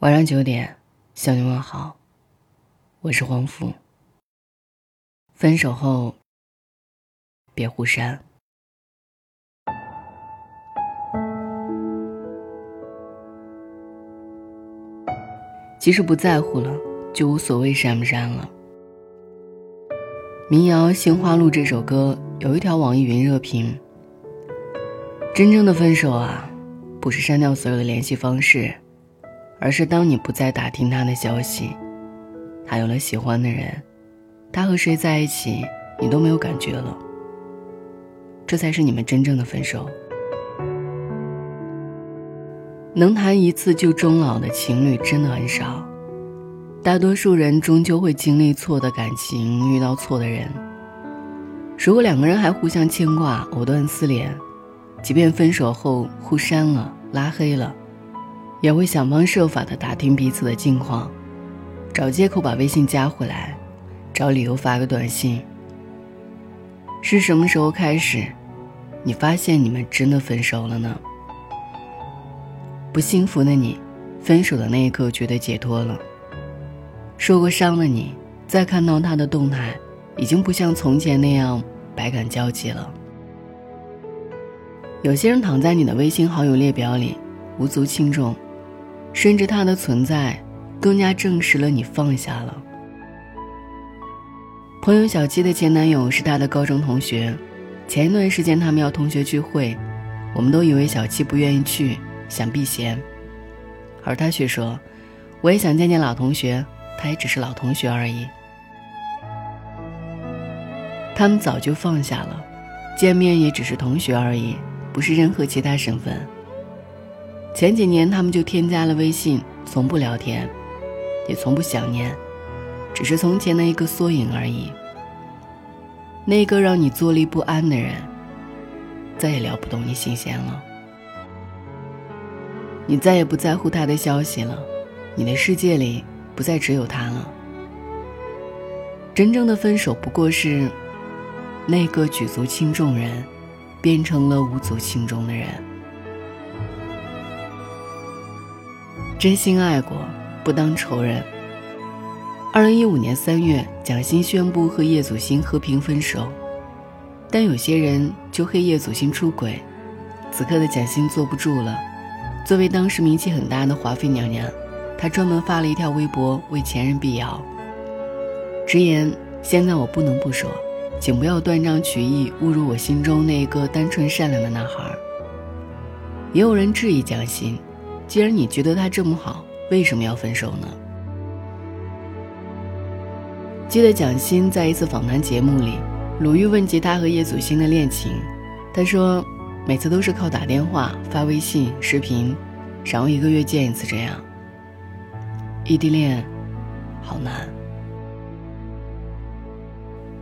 晚上九点，向你问好，我是黄甫。分手后，别互删。即使不在乎了，就无所谓删不删了。民谣《杏花路》这首歌有一条网易云热评：真正的分手啊，不是删掉所有的联系方式。而是当你不再打听他的消息，他有了喜欢的人，他和谁在一起，你都没有感觉了。这才是你们真正的分手。能谈一次就终老的情侣真的很少，大多数人终究会经历错的感情，遇到错的人。如果两个人还互相牵挂，藕断丝连，即便分手后互删了、拉黑了。也会想方设法的打听彼此的近况，找借口把微信加回来，找理由发个短信。是什么时候开始，你发现你们真的分手了呢？不幸福的你，分手的那一刻觉得解脱了。受过伤的你，再看到他的动态，已经不像从前那样百感交集了。有些人躺在你的微信好友列表里，无足轻重。甚至他的存在，更加证实了你放下了。朋友小七的前男友是他的高中同学，前一段时间他们要同学聚会，我们都以为小七不愿意去，想避嫌，而他却说：“我也想见见老同学，他也只是老同学而已。”他们早就放下了，见面也只是同学而已，不是任何其他身份。前几年，他们就添加了微信，从不聊天，也从不想念，只是从前的一个缩影而已。那个让你坐立不安的人，再也撩不动你心弦了。你再也不在乎他的消息了，你的世界里不再只有他了。真正的分手，不过是那个举足轻重人，变成了无足轻重的人。真心爱过，不当仇人。二零一五年三月，蒋欣宣布和叶祖新和平分手，但有些人就黑叶祖新出轨。此刻的蒋欣坐不住了，作为当时名气很大的华妃娘娘，她专门发了一条微博为前任辟谣，直言：“现在我不能不说，请不要断章取义，侮辱我心中那一个单纯善良的男孩。”也有人质疑蒋欣。既然你觉得他这么好，为什么要分手呢？记得蒋欣在一次访谈节目里，鲁豫问及他和叶祖新的恋情，他说每次都是靠打电话、发微信、视频，然后一个月见一次这样。异地恋，好难。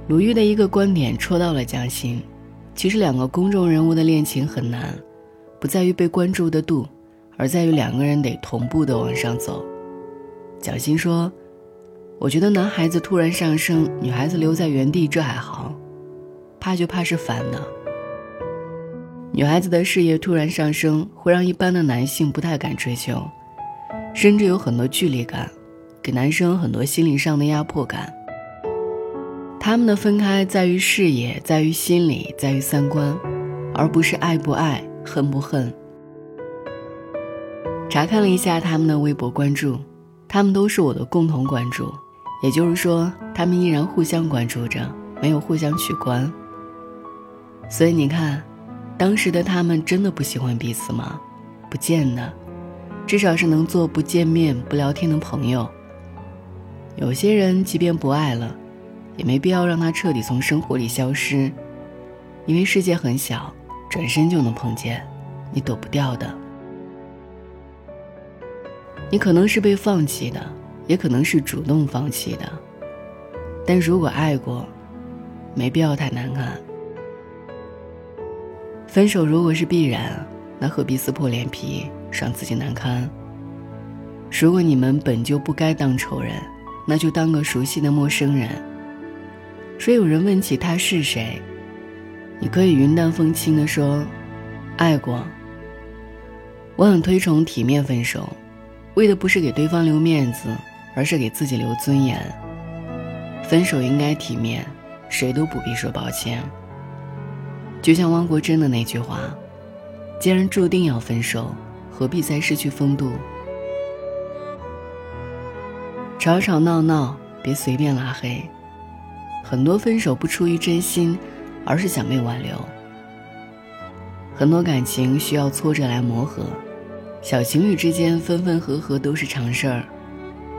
鲁豫的一个观点戳到了蒋欣，其实两个公众人物的恋情很难，不在于被关注的度。而在于两个人得同步的往上走。蒋欣说：“我觉得男孩子突然上升，女孩子留在原地，这还好；怕就怕是反的。女孩子的事业突然上升，会让一般的男性不太敢追求，甚至有很多距离感，给男生很多心理上的压迫感。他们的分开在于事业，在于心理，在于三观，而不是爱不爱，恨不恨。”查看了一下他们的微博关注，他们都是我的共同关注，也就是说，他们依然互相关注着，没有互相取关。所以你看，当时的他们真的不喜欢彼此吗？不见得，至少是能做不见面、不聊天的朋友。有些人即便不爱了，也没必要让他彻底从生活里消失，因为世界很小，转身就能碰见，你躲不掉的。你可能是被放弃的，也可能是主动放弃的。但如果爱过，没必要太难看。分手如果是必然，那何必撕破脸皮让自己难堪？如果你们本就不该当仇人，那就当个熟悉的陌生人。说有人问起他是谁，你可以云淡风轻地说：“爱过。”我很推崇体面分手。为的不是给对方留面子，而是给自己留尊严。分手应该体面，谁都不必说抱歉。就像汪国真的那句话：“既然注定要分手，何必再失去风度？”吵吵闹闹，别随便拉黑。很多分手不出于真心，而是想被挽留。很多感情需要挫折来磨合，小情侣之间分分合合都是常事儿。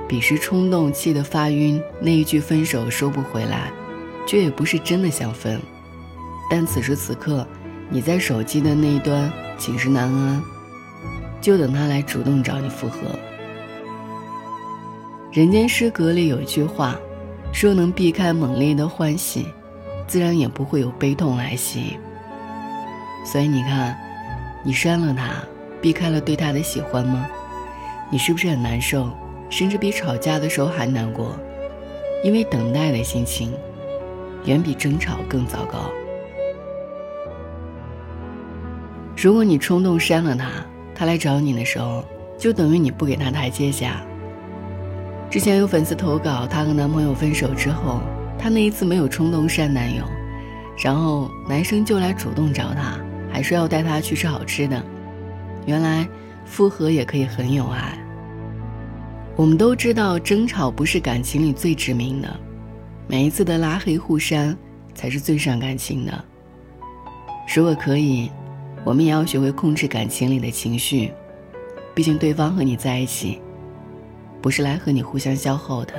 彼时冲动气得发晕，那一句分手收不回来，却也不是真的想分。但此时此刻，你在手机的那一端寝食难安，就等他来主动找你复合。人间失格里有一句话，说能避开猛烈的欢喜，自然也不会有悲痛来袭。所以你看，你删了他，避开了对他的喜欢吗？你是不是很难受，甚至比吵架的时候还难过？因为等待的心情，远比争吵更糟糕。如果你冲动删了他，他来找你的时候，就等于你不给他台阶下。之前有粉丝投稿，她和男朋友分手之后，她那一次没有冲动删男友，然后男生就来主动找她，还说要带她去吃好吃的。原来复合也可以很有爱。我们都知道，争吵不是感情里最致命的，每一次的拉黑互删才是最伤感情的。如果可以。我们也要学会控制感情里的情绪，毕竟对方和你在一起，不是来和你互相消耗的。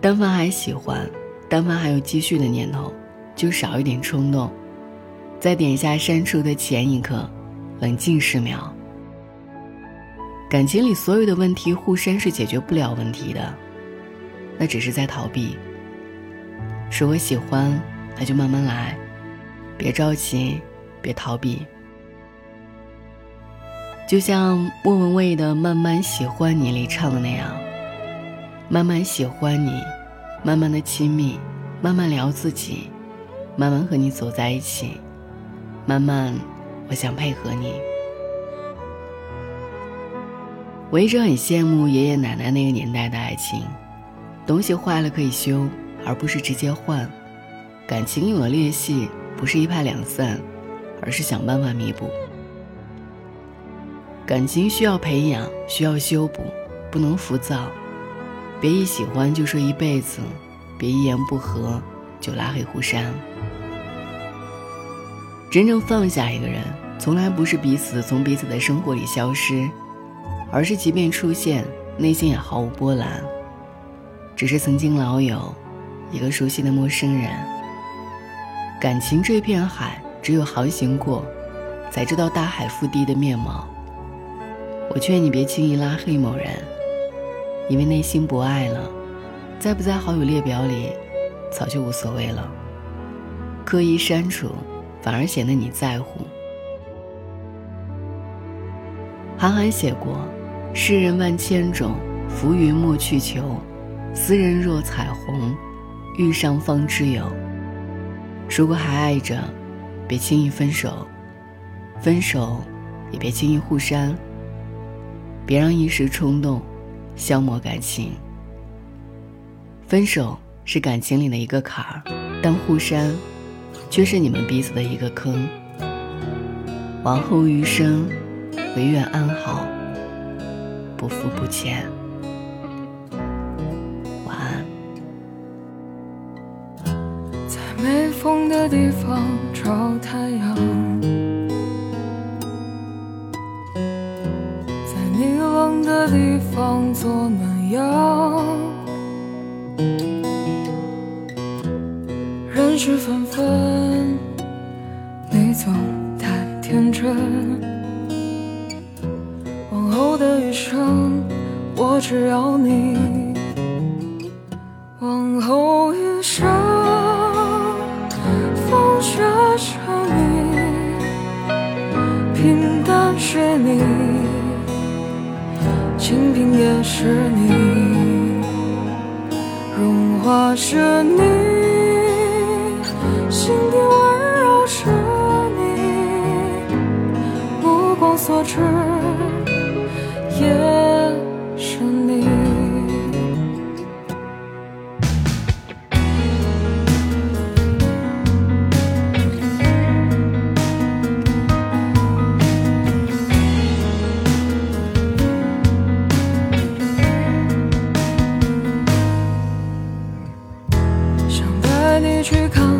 单方还喜欢，单方还有继续的念头，就少一点冲动，在点下删除的前一刻，冷静十秒。感情里所有的问题，互删是解决不了问题的，那只是在逃避。是我喜欢，那就慢慢来。别着急，别逃避。就像莫文蔚的《慢慢喜欢你》里唱的那样，慢慢喜欢你，慢慢的亲密，慢慢聊自己，慢慢和你走在一起，慢慢，我想配合你。我一直很羡慕爷爷奶奶那个年代的爱情，东西坏了可以修，而不是直接换；感情有了裂隙。不是一拍两散，而是想办法弥补。感情需要培养，需要修补，不能浮躁。别一喜欢就说一辈子，别一言不合就拉黑互删。真正放下一个人，从来不是彼此从彼此的生活里消失，而是即便出现，内心也毫无波澜，只是曾经老友，一个熟悉的陌生人。感情这片海，只有航行过，才知道大海腹地的面貌。我劝你别轻易拉黑某人，因为内心不爱了，在不在好友列表里，早就无所谓了。刻意删除，反而显得你在乎。韩寒写过：“世人万千种，浮云莫去求。斯人若彩虹，遇上方知有。”如果还爱着，别轻易分手；分手，也别轻易互删。别让一时冲动消磨感情。分手是感情里的一个坎儿，但互删却是你们彼此的一个坑。往后余生，唯愿安好，不负不欠。风的地方找太阳，在你冷的地方做暖阳。人事纷纷，你总太天真。往后的余生，我只要你。往后余生。风雪是你，平淡是你，清贫也是你，荣华是你，所知也是你。想带你去看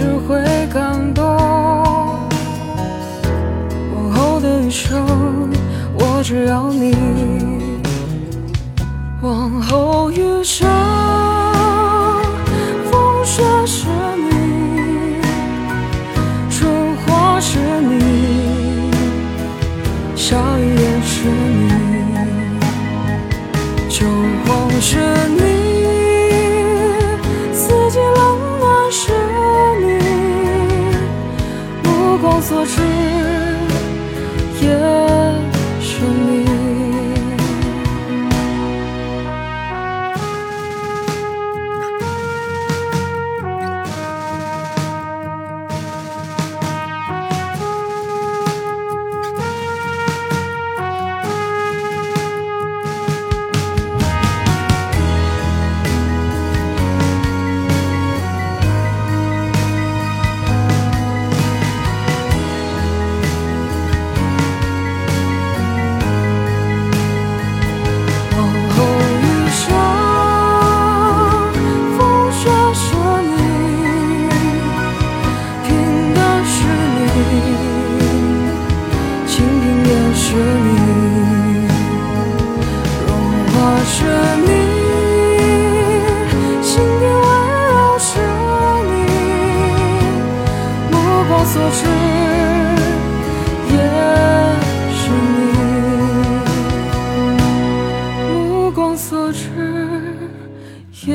只会感动。往后的余生，我只要你。往后余生，风雪是你，春花是你，下雨也是你，秋黄是你，目所知也